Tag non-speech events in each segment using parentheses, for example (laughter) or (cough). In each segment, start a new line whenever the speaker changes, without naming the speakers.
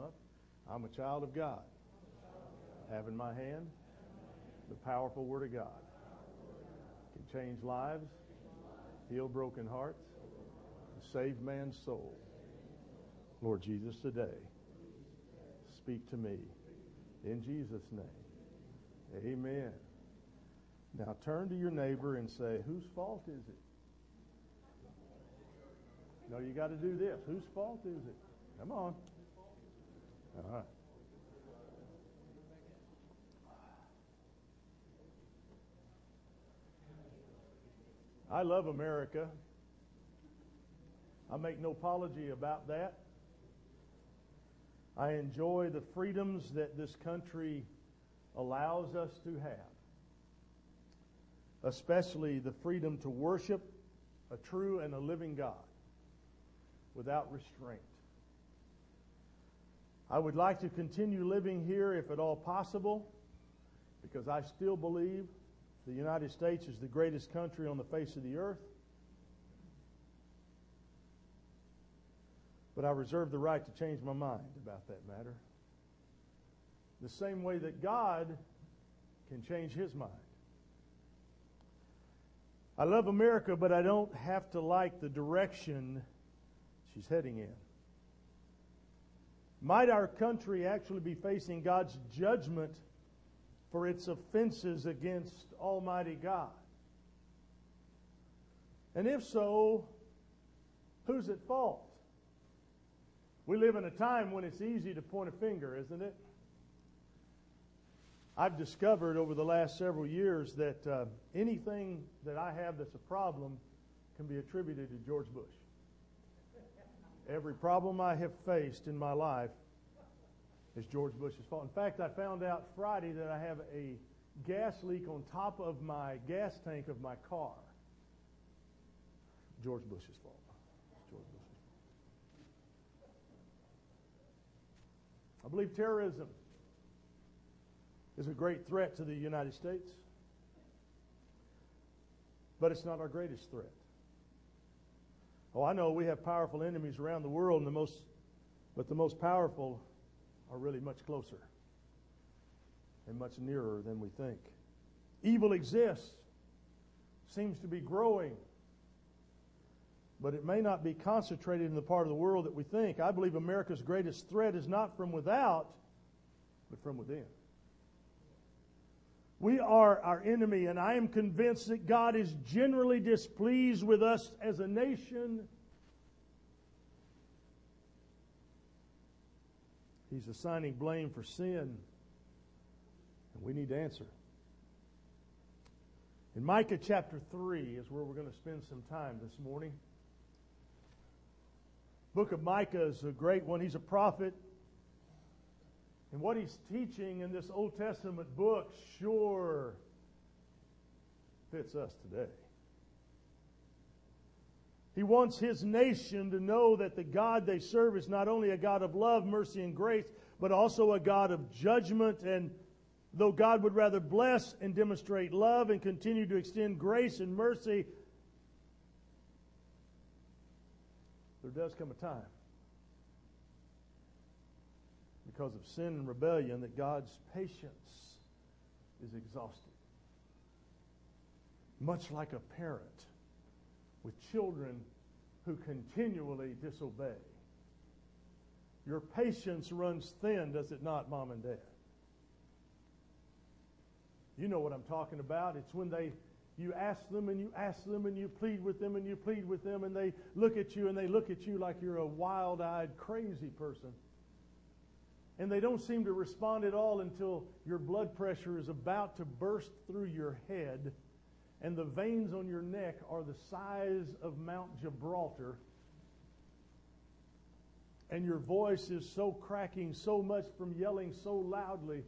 up. I'm a child of God. Have in my hand the powerful Word of God. Can change lives, heal broken hearts, save man's soul. Lord Jesus, today, speak to me. In Jesus' name. Amen. Now turn to your neighbor and say, whose fault is it? No, you got to do this. Whose fault is it? Come on. All right. I love America. I make no apology about that. I enjoy the freedoms that this country allows us to have, especially the freedom to worship a true and a living God without restraint. I would like to continue living here if at all possible because I still believe the United States is the greatest country on the face of the earth. But I reserve the right to change my mind about that matter. The same way that God can change his mind. I love America, but I don't have to like the direction she's heading in. Might our country actually be facing God's judgment for its offenses against Almighty God? And if so, who's at fault? We live in a time when it's easy to point a finger, isn't it? I've discovered over the last several years that uh, anything that I have that's a problem can be attributed to George Bush. Every problem I have faced in my life is George Bush's fault. In fact, I found out Friday that I have a gas leak on top of my gas tank of my car. George Bush's fault. George Bush's fault. I believe terrorism is a great threat to the United States, but it's not our greatest threat. Oh, I know we have powerful enemies around the world, and the most, but the most powerful are really much closer and much nearer than we think. Evil exists, seems to be growing, but it may not be concentrated in the part of the world that we think. I believe America's greatest threat is not from without, but from within. We are our enemy, and I am convinced that God is generally displeased with us as a nation. He's assigning blame for sin, and we need to answer. In Micah chapter 3 is where we're going to spend some time this morning. Book of Micah is a great one. He's a prophet. And what he's teaching in this Old Testament book sure fits us today. He wants his nation to know that the God they serve is not only a God of love, mercy, and grace, but also a God of judgment. And though God would rather bless and demonstrate love and continue to extend grace and mercy, there does come a time because of sin and rebellion that God's patience is exhausted. Much like a parent with children who continually disobey. Your patience runs thin, does it not, mom and dad? You know what I'm talking about. It's when they you ask them and you ask them and you plead with them and you plead with them and they look at you and they look at you like you're a wild-eyed crazy person and they don't seem to respond at all until your blood pressure is about to burst through your head and the veins on your neck are the size of Mount Gibraltar. And your voice is so cracking so much from yelling so loudly.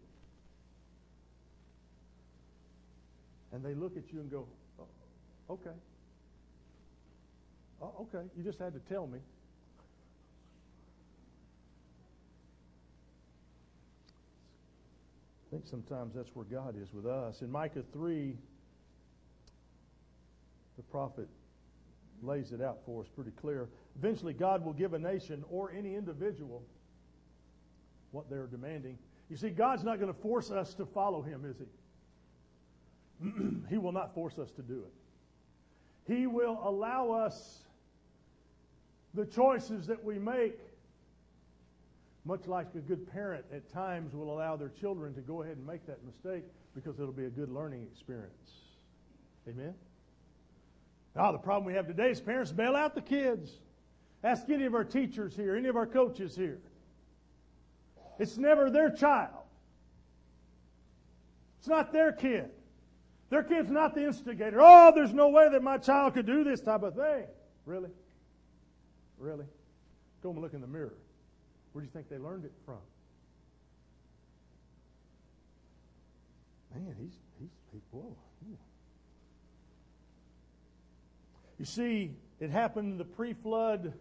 And they look at you and go oh, okay. Oh, okay. You just had to tell me I think sometimes that's where God is with us. In Micah 3, the prophet lays it out for us pretty clear. Eventually, God will give a nation or any individual what they're demanding. You see, God's not going to force us to follow Him, is He? (clears throat) he will not force us to do it. He will allow us the choices that we make, much like a good parent at times will allow their children to go ahead and make that mistake because it'll be a good learning experience. Amen? Now, the problem we have today is parents bail out the kids. Ask any of our teachers here, any of our coaches here. It's never their child. It's not their kid. Their kid's not the instigator. Oh, there's no way that my child could do this type of thing. Really? Really? Go and look in the mirror. Where do you think they learned it from? Man, he's, he's, he, whoa. You see, it happened in the pre flood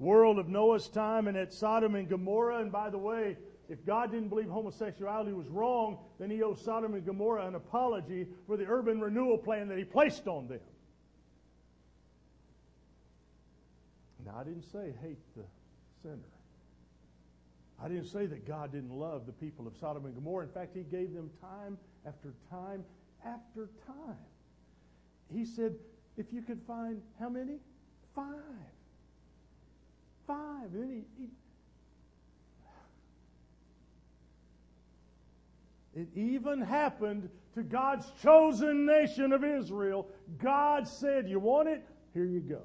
world of Noah's time and at Sodom and Gomorrah. And by the way, if God didn't believe homosexuality was wrong, then he owes Sodom and Gomorrah an apology for the urban renewal plan that he placed on them. Now, I didn't say hate the sinner. I didn't say that God didn't love the people of Sodom and Gomorrah. In fact, he gave them time after time after time. He said, if you could find how many? Five. Five. And then he, he It even happened to God's chosen nation of Israel. God said, You want it? Here you go.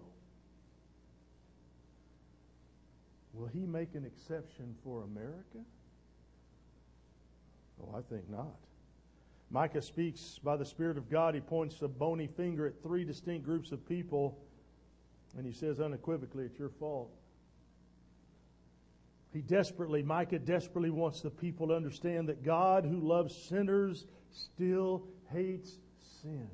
Will he make an exception for America? Oh, I think not. Micah speaks by the Spirit of God. He points a bony finger at three distinct groups of people, and he says unequivocally, It's your fault. He desperately, Micah desperately wants the people to understand that God, who loves sinners, still hates sin.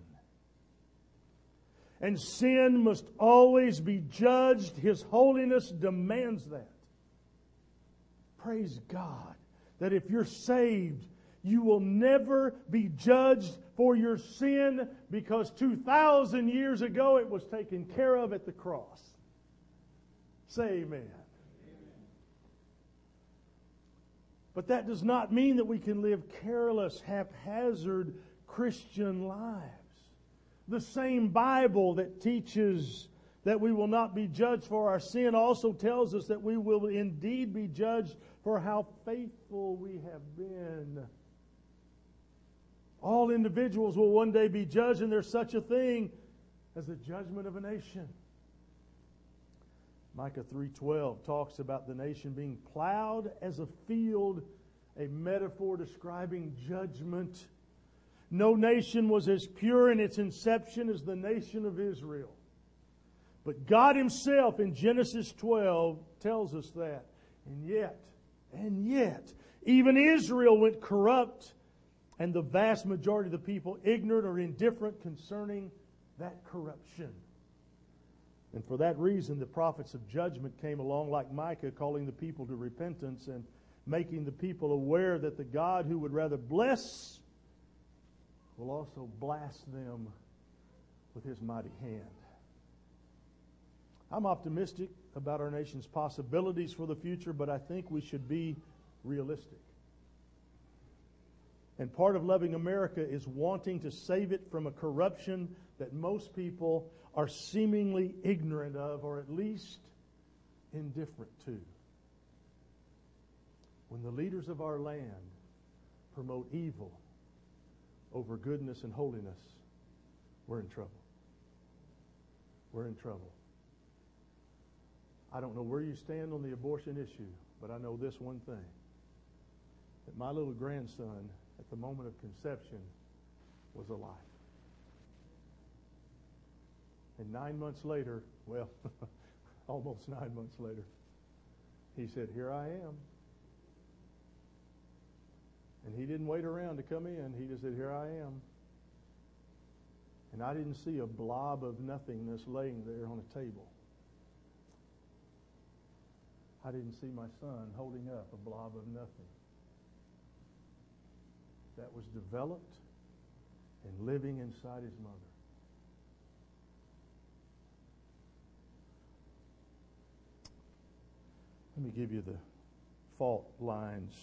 And sin must always be judged. His holiness demands that. Praise God that if you're saved, you will never be judged for your sin because 2,000 years ago it was taken care of at the cross. Say amen. But that does not mean that we can live careless, haphazard Christian lives. The same Bible that teaches that we will not be judged for our sin also tells us that we will indeed be judged for how faithful we have been. All individuals will one day be judged, and there's such a thing as the judgment of a nation. Micah 3:12 talks about the nation being plowed as a field, a metaphor describing judgment. No nation was as pure in its inception as the nation of Israel. But God himself in Genesis 12 tells us that. And yet, and yet, even Israel went corrupt and the vast majority of the people ignorant or indifferent concerning that corruption. And for that reason, the prophets of judgment came along, like Micah, calling the people to repentance and making the people aware that the God who would rather bless will also blast them with his mighty hand. I'm optimistic about our nation's possibilities for the future, but I think we should be realistic. And part of loving America is wanting to save it from a corruption that most people are seemingly ignorant of, or at least indifferent to. When the leaders of our land promote evil over goodness and holiness, we're in trouble. We're in trouble. I don't know where you stand on the abortion issue, but I know this one thing that my little grandson, at the moment of conception, was alive. And nine months later, well, (laughs) almost nine months later, he said, Here I am. And he didn't wait around to come in. He just said, Here I am. And I didn't see a blob of nothingness laying there on a table. I didn't see my son holding up a blob of nothing. That was developed and living inside his mother. Let me give you the fault lines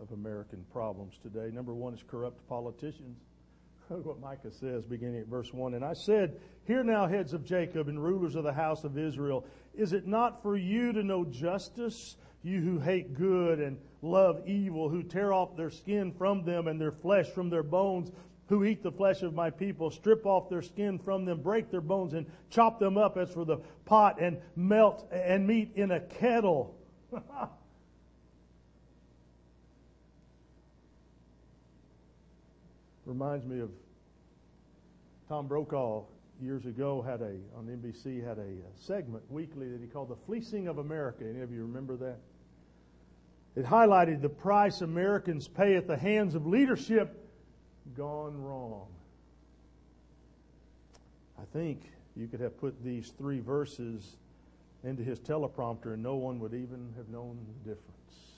of American problems today. Number one is corrupt politicians. Look (laughs) what Micah says beginning at verse 1. And I said, Hear now, heads of Jacob and rulers of the house of Israel, is it not for you to know justice? You who hate good and love evil, who tear off their skin from them and their flesh from their bones, who eat the flesh of my people, strip off their skin from them, break their bones, and chop them up as for the pot, and melt and meat in a kettle. (laughs) Reminds me of Tom Brokaw years ago had a on NBC had a uh, segment weekly that he called the fleecing of America. Any of you remember that? It highlighted the price Americans pay at the hands of leadership gone wrong. I think you could have put these three verses into his teleprompter and no one would even have known the difference.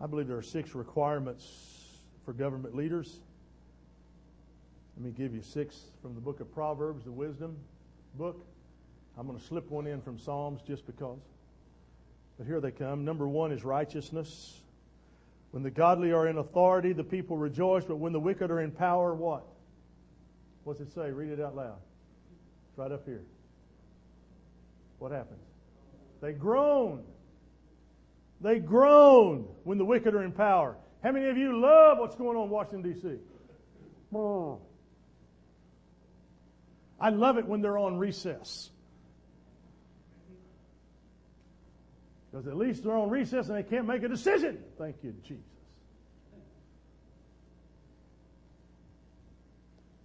I believe there are six requirements for government leaders. Let me give you six from the book of Proverbs, the wisdom book. I'm going to slip one in from Psalms just because. But here they come. Number one is righteousness. When the godly are in authority, the people rejoice, but when the wicked are in power, what? What's it say? Read it out loud. It's right up here. What happens? They groan. They groan when the wicked are in power. How many of you love what's going on in Washington, D.C.? I love it when they're on recess. Because at least they're on recess and they can't make a decision. Thank you, Jesus.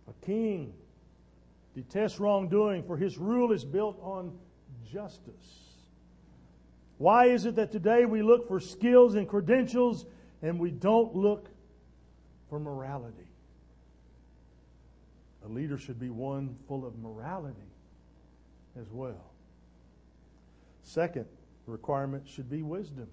A king detests wrongdoing, for his rule is built on justice. Why is it that today we look for skills and credentials and we don't look for morality? A leader should be one full of morality as well. Second, requirement should be wisdom.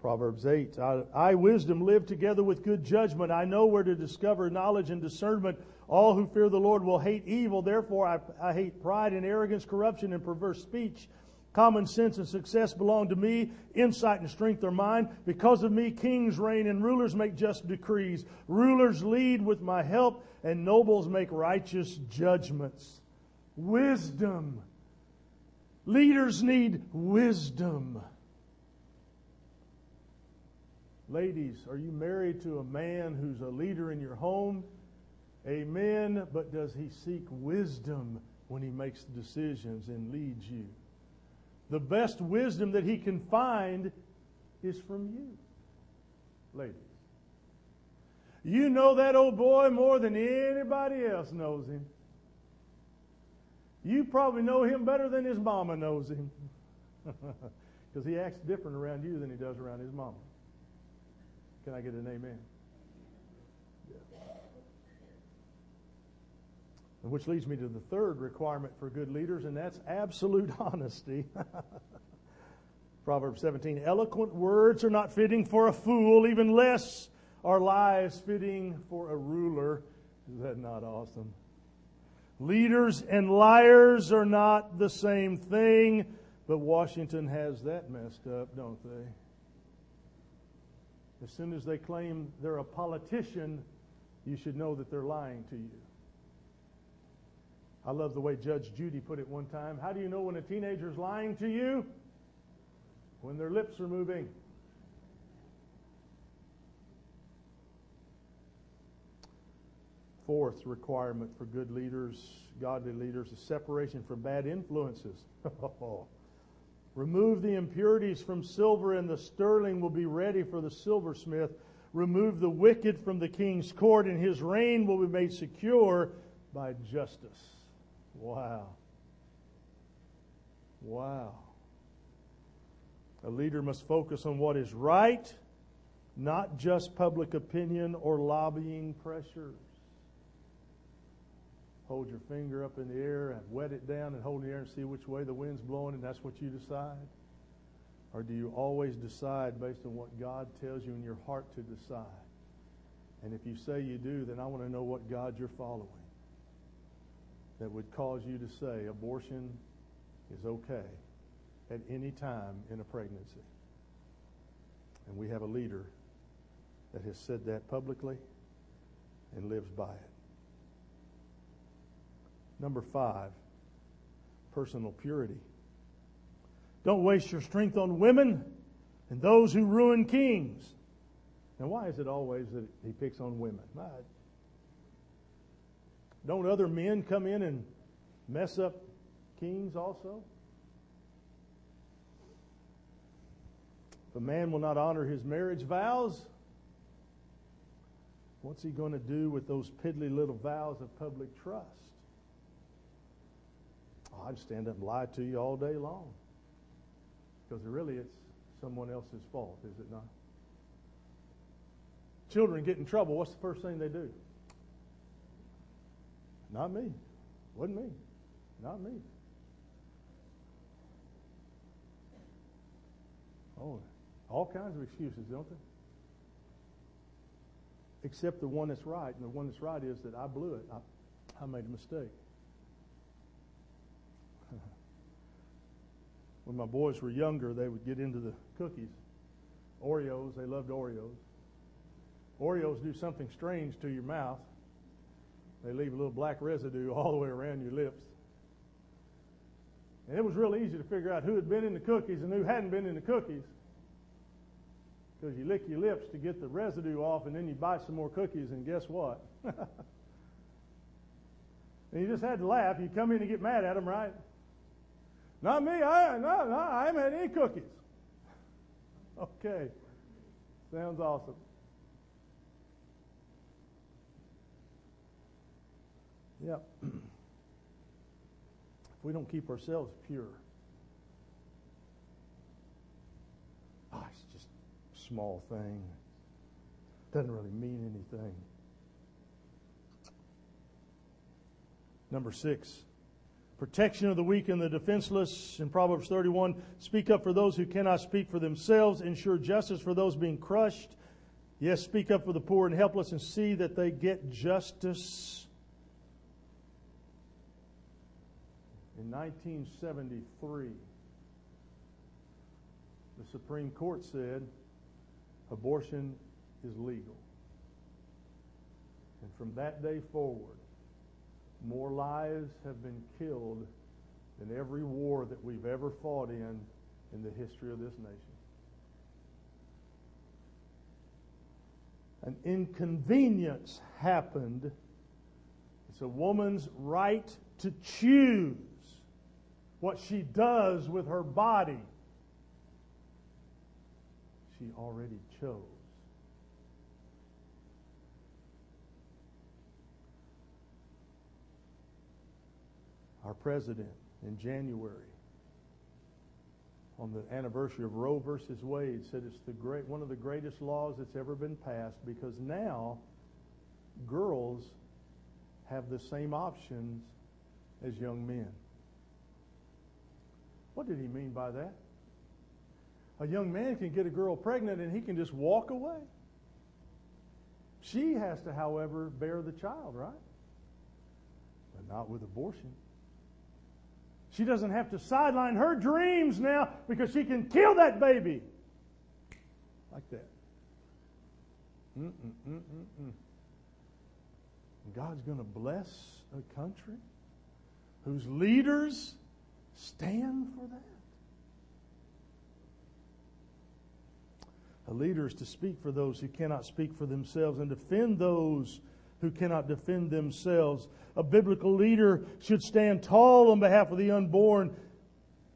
Proverbs 8 I, I, wisdom, live together with good judgment. I know where to discover knowledge and discernment. All who fear the Lord will hate evil. Therefore, I, I hate pride and arrogance, corruption and perverse speech. Common sense and success belong to me. Insight and strength are mine. Because of me, kings reign and rulers make just decrees. Rulers lead with my help, and nobles make righteous judgments. Wisdom Leaders need wisdom. Ladies, are you married to a man who's a leader in your home? Amen. But does he seek wisdom when he makes decisions and leads you? The best wisdom that he can find is from you, ladies. You know that old boy more than anybody else knows him. You probably know him better than his mama knows him. (laughs) Because he acts different around you than he does around his mama. Can I get an amen? Which leads me to the third requirement for good leaders, and that's absolute (laughs) honesty. (laughs) Proverbs 17 Eloquent words are not fitting for a fool, even less are lies fitting for a ruler. Is that not awesome? Leaders and liars are not the same thing, but Washington has that messed up, don't they? As soon as they claim they're a politician, you should know that they're lying to you. I love the way Judge Judy put it one time. How do you know when a teenager's lying to you? When their lips are moving. fourth requirement for good leaders, godly leaders, is separation from bad influences. (laughs) Remove the impurities from silver, and the sterling will be ready for the silversmith. Remove the wicked from the king's court, and his reign will be made secure by justice. Wow. Wow. A leader must focus on what is right, not just public opinion or lobbying pressures hold your finger up in the air and wet it down and hold the air and see which way the wind's blowing and that's what you decide? Or do you always decide based on what God tells you in your heart to decide? And if you say you do, then I want to know what God you're following that would cause you to say abortion is okay at any time in a pregnancy. And we have a leader that has said that publicly and lives by it. Number five, personal purity. Don't waste your strength on women and those who ruin kings. Now, why is it always that he picks on women? Don't other men come in and mess up kings also? If a man will not honor his marriage vows, what's he going to do with those piddly little vows of public trust? Oh, I'd stand up and lie to you all day long. Because really it's someone else's fault, is it not? Children get in trouble, what's the first thing they do? Not me. Wasn't me. Not me. Oh, all kinds of excuses, don't they? Except the one that's right. And the one that's right is that I blew it. I, I made a mistake. (laughs) when my boys were younger, they would get into the cookies. Oreos, they loved Oreos. Oreos do something strange to your mouth. They leave a little black residue (laughs) all the way around your lips. And it was real easy to figure out who had been in the cookies and who hadn't been in the cookies. Because you lick your lips to get the residue off, and then you bite some more cookies, and guess what? (laughs) and you just had to laugh. You come in and get mad at them, right? Not me. I no, no, I haven't had any cookies. (laughs) Okay. Sounds awesome. Yep. if we don't keep ourselves pure, oh, it's just a small thing. Doesn't really mean anything. Number six, protection of the weak and the defenseless. In Proverbs 31, speak up for those who cannot speak for themselves, ensure justice for those being crushed. Yes, speak up for the poor and helpless and see that they get justice. In 1973, the Supreme Court said abortion is legal. And from that day forward, more lives have been killed than every war that we've ever fought in in the history of this nation. An inconvenience happened. It's a woman's right to choose what she does with her body. She already chose. Our president in January, on the anniversary of Roe versus Wade, said it's the great, one of the greatest laws that's ever been passed because now girls have the same options as young men. What did he mean by that? A young man can get a girl pregnant and he can just walk away. She has to, however, bear the child, right? But not with abortion. She doesn't have to sideline her dreams now because she can kill that baby. Like that. Mm-mm-mm-mm-mm. God's going to bless a country whose leaders Stand for that. A leader is to speak for those who cannot speak for themselves and defend those who cannot defend themselves. A biblical leader should stand tall on behalf of the unborn.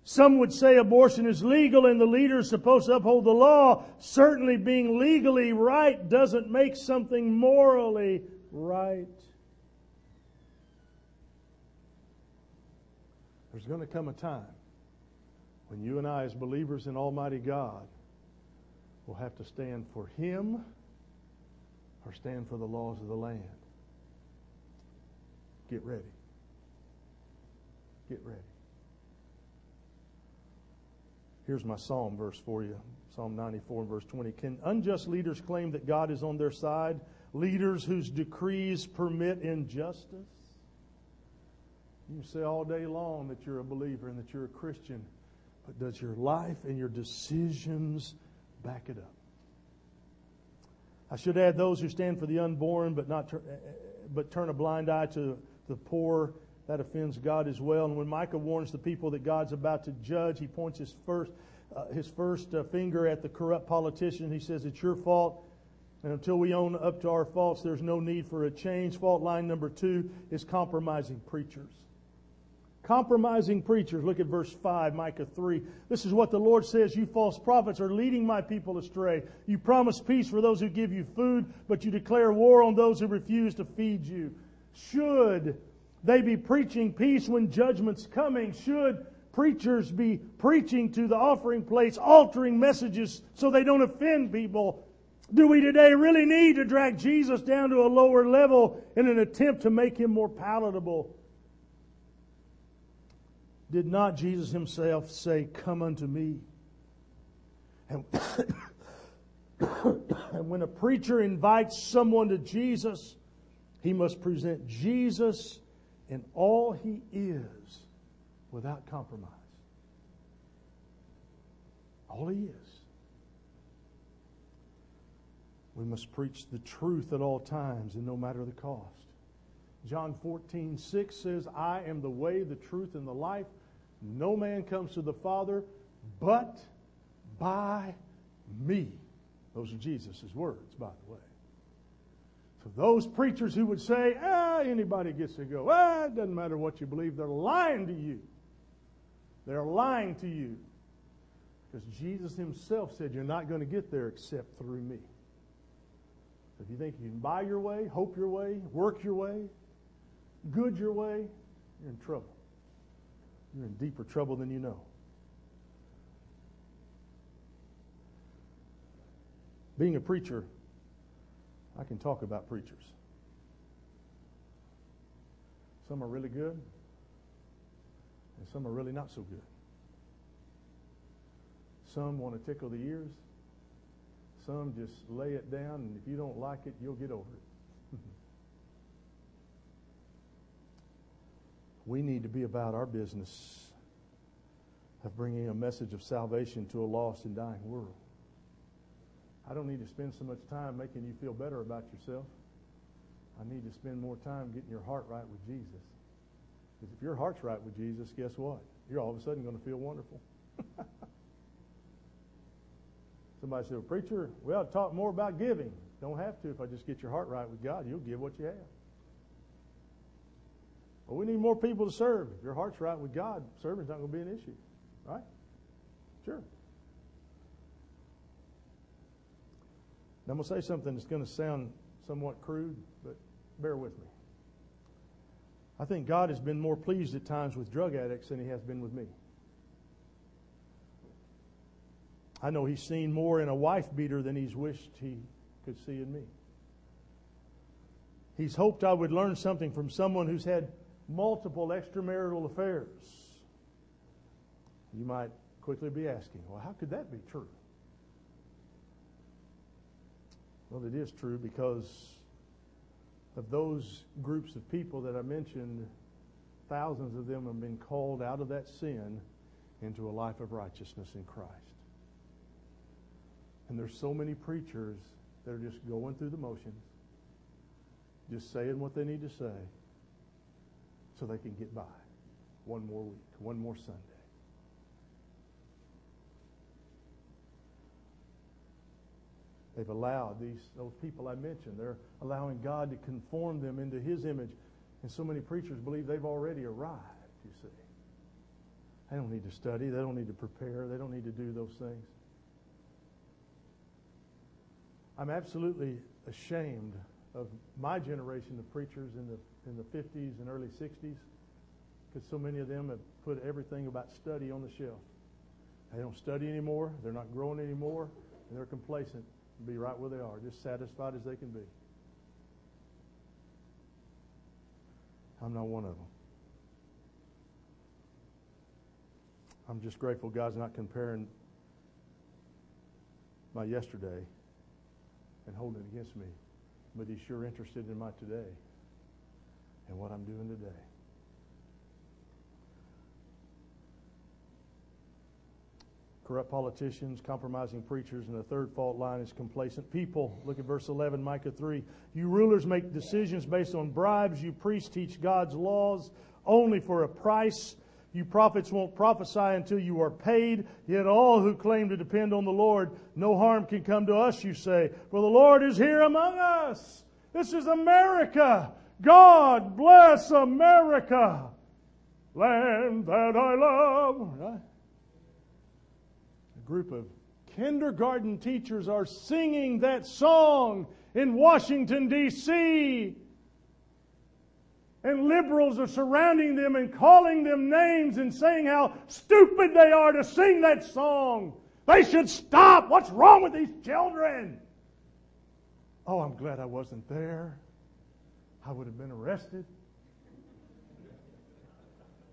Some would say abortion is legal and the leader is supposed to uphold the law. Certainly being legally right doesn't make something morally right. There's going to come a time when you and I, as believers in Almighty God, will have to stand for Him or stand for the laws of the land. Get ready. Get ready. Here's my psalm verse for you Psalm 94 verse 20. Can unjust leaders claim that God is on their side? Leaders whose decrees permit injustice? You say all day long that you're a believer and that you're a Christian, but does your life and your decisions back it up? I should add those who stand for the unborn, but not but turn a blind eye to the poor. That offends God as well. And when Micah warns the people that God's about to judge, he points his first uh, his first uh, finger at the corrupt politician. He says it's your fault. And until we own up to our faults, there's no need for a change. Fault line number two is compromising preachers. Compromising preachers. Look at verse 5, Micah 3. This is what the Lord says You false prophets are leading my people astray. You promise peace for those who give you food, but you declare war on those who refuse to feed you. Should they be preaching peace when judgment's coming? Should preachers be preaching to the offering place, altering messages so they don't offend people? Do we today really need to drag Jesus down to a lower level in an attempt to make him more palatable? Did not Jesus himself say, Come unto me? And, (coughs) and when a preacher invites someone to Jesus, he must present Jesus in all he is without compromise. All he is. We must preach the truth at all times and no matter the cost. John 14, 6 says, I am the way, the truth, and the life. No man comes to the Father but by me. Those are Jesus' words, by the way. So those preachers who would say, ah, anybody gets to go, ah, it doesn't matter what you believe, they're lying to you. They're lying to you. Because Jesus himself said, you're not going to get there except through me. If you think you can buy your way, hope your way, work your way, good your way, you're in trouble. You're in deeper trouble than you know. Being a preacher, I can talk about preachers. Some are really good, and some are really not so good. Some want to tickle the ears. Some just lay it down, and if you don't like it, you'll get over it. We need to be about our business of bringing a message of salvation to a lost and dying world. I don't need to spend so much time making you feel better about yourself. I need to spend more time getting your heart right with Jesus. Because if your heart's right with Jesus, guess what? You're all of a sudden going to feel wonderful. (laughs) Somebody said, well, Preacher, we ought to talk more about giving. Don't have to if I just get your heart right with God. You'll give what you have. Well, we need more people to serve. If your heart's right with God, serving's not going to be an issue. Right? Sure. Now, I'm going to say something that's going to sound somewhat crude, but bear with me. I think God has been more pleased at times with drug addicts than he has been with me. I know he's seen more in a wife beater than he's wished he could see in me. He's hoped I would learn something from someone who's had multiple extramarital affairs. You might quickly be asking, well, how could that be true? Well, it is true because of those groups of people that I mentioned, thousands of them have been called out of that sin into a life of righteousness in Christ. And there's so many preachers that are just going through the motions, just saying what they need to say so they can get by one more week, one more Sunday. They've allowed these those people I mentioned. They're allowing God to conform them into His image, and so many preachers believe they've already arrived. You see, they don't need to study. They don't need to prepare. They don't need to do those things. I'm absolutely ashamed of my generation of preachers in the in the 50s and early 60s because so many of them have put everything about study on the shelf. They don't study anymore. They're not growing anymore, and they're complacent and be right where they are, just satisfied as they can be. I'm not one of them. I'm just grateful God's not comparing my yesterday and holding it against me, but He's sure interested in my today and what I'm doing today. corrupt politicians, compromising preachers, and the third fault line is complacent people. Look at verse 11, Micah 3. You rulers make decisions based on bribes. You priests teach God's laws only for a price. You prophets won't prophesy until you are paid. Yet all who claim to depend on the Lord, no harm can come to us, you say. For the Lord is here among us. This is America. God bless America. Land that I love. Right? group of kindergarten teachers are singing that song in Washington, D.C. And liberals are surrounding them and calling them names and saying how stupid they are to sing that song. They should stop. What's wrong with these children? Oh, I'm glad I wasn't there. I would have been arrested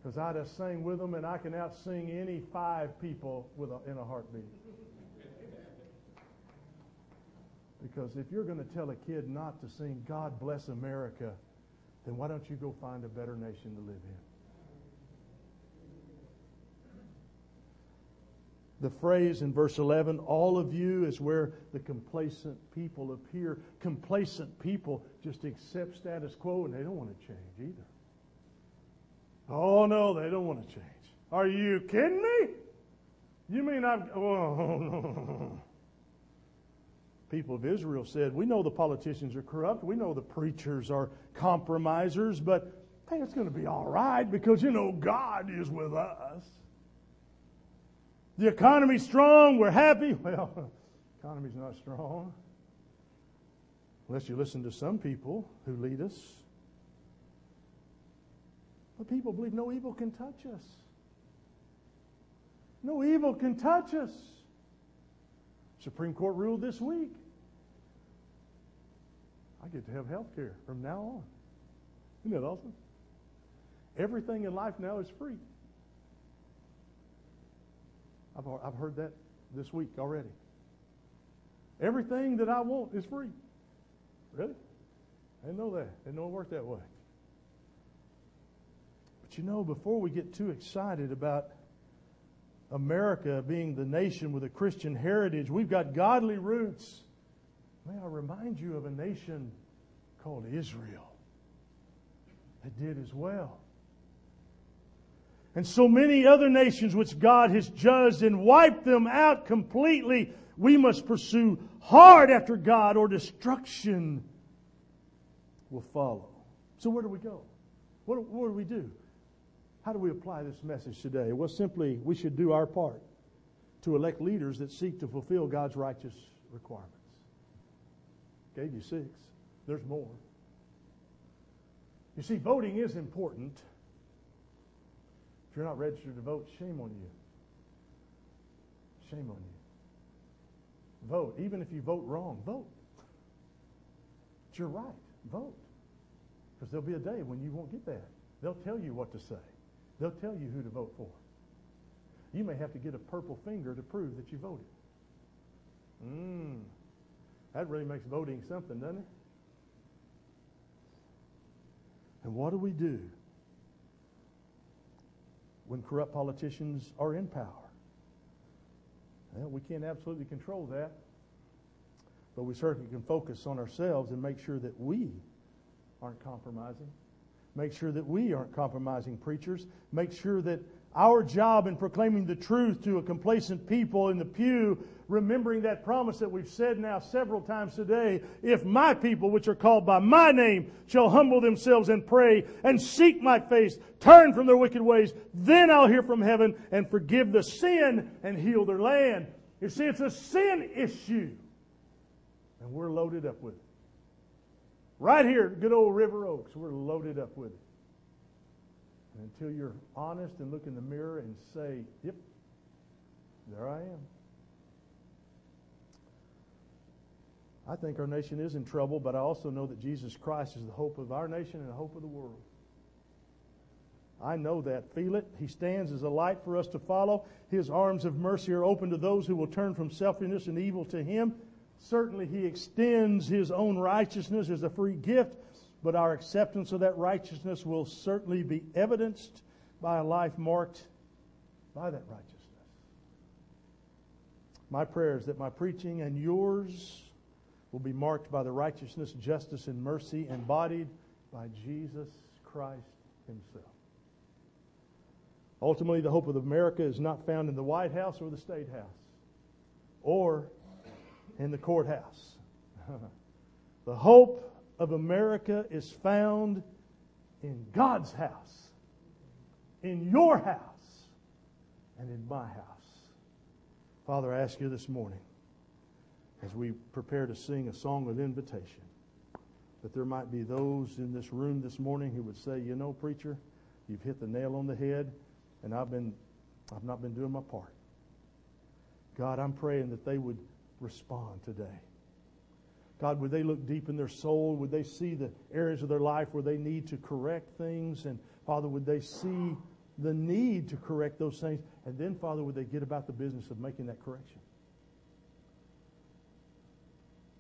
because I'd have sang with them and I can outsing any five people with a, in a heartbeat. Because if you're going to tell a kid not to sing God Bless America, then why don't you go find a better nation to live in? The phrase in verse 11, all of you, is where the complacent people appear. Complacent people just accept status quo and they don't want to change either. Oh, no, they don't want to change. Are you kidding me? You mean I'm. Oh. (laughs) People of Israel said, We know the politicians are corrupt. We know the preachers are compromisers, but hey, it's going to be all right because, you know, God is with us. The economy's strong. We're happy. (laughs) Well, economy's not strong. Unless you listen to some people who lead us. But people believe no evil can touch us. No evil can touch us. Supreme Court ruled this week. I get to have health care from now on. Isn't that awesome? Everything in life now is free. I've, I've heard that this week already. Everything that I want is free. Really? I didn't know that. I didn't know it worked that way. But you know, before we get too excited about America being the nation with a Christian heritage, we've got godly roots. May I remind you of a nation called Israel that did as well. And so many other nations which God has judged and wiped them out completely, we must pursue hard after God or destruction will follow. So where do we go? What, what do we do? How do we apply this message today? Well, simply, we should do our part to elect leaders that seek to fulfill God's righteous requirements. Gave you six. There's more. You see, voting is important. If you're not registered to vote, shame on you. Shame on you. Vote. Even if you vote wrong, vote. It's your right. Vote. Because there'll be a day when you won't get that. They'll tell you what to say. They'll tell you who to vote for. You may have to get a purple finger to prove that you voted. Mmm. That really makes voting something, doesn't it? And what do we do when corrupt politicians are in power? Well, we can't absolutely control that, but we certainly can focus on ourselves and make sure that we aren't compromising. Make sure that we aren't compromising preachers. Make sure that our job in proclaiming the truth to a complacent people in the pew, remembering that promise that we've said now several times today, if my people, which are called by my name, shall humble themselves and pray and seek my face, turn from their wicked ways, then I'll hear from heaven and forgive the sin and heal their land. You see, it's a sin issue. And we're loaded up with it. Right here good old River Oaks, we're loaded up with it. And until you're honest and look in the mirror and say, yep, there I am. I think our nation is in trouble, but I also know that Jesus Christ is the hope of our nation and the hope of the world. I know that. Feel it. He stands as a light for us to follow. His arms of mercy are open to those who will turn from selfishness and evil to Him. Certainly, He extends His own righteousness as a free gift, but our acceptance of that righteousness will certainly be evidenced by a life marked by that righteousness. My prayer is that my preaching and yours will be marked by the righteousness, justice, and mercy embodied by Jesus Christ Himself. Ultimately, the hope of America is not found in the White House or the State House or in the courthouse. (laughs) the hope of America is found in God's house, in your house, and in my house. Father, I ask you this morning, as we prepare to sing a song of invitation, that there might be those in this room this morning who would say, you know, preacher, you've hit the nail on the head, and I've been I've not been doing my part. God, I'm praying that they would respond today. God, would they look deep in their soul? Would they see the areas of their life where they need to correct things? And Father, would they see the need to correct those things? And then, Father, would they get about the business of making that correction?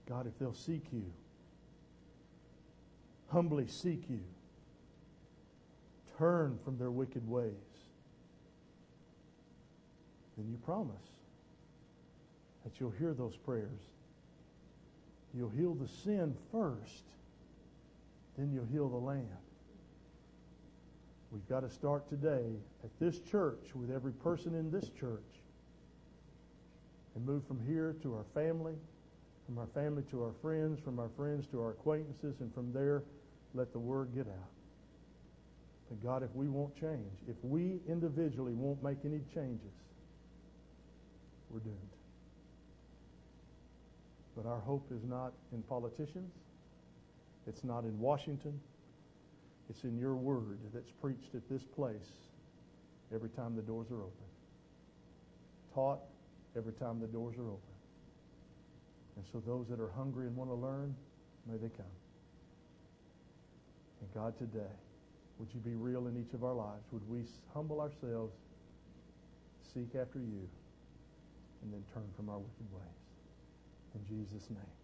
God, if they'll seek you, humbly seek you, turn from their wicked ways, then you promise that you'll hear those prayers. You'll heal the sin first, then you'll heal the land. We've got to start today at this church with every person in this church and move from here to our family, from our family to our friends, from our friends to our acquaintances, and from there, let the word get out. But God, if we won't change, if we individually won't make any changes, we're doomed. But our hope is not in politicians. It's not in Washington. It's in your word that's preached at this place every time the doors are open. Taught every time the doors are open. And so those that are hungry and want to learn, may they come. And God, today, would you be real in each of our lives? Would we humble ourselves, seek after you, and then turn from our wicked ways? In Jesus' name.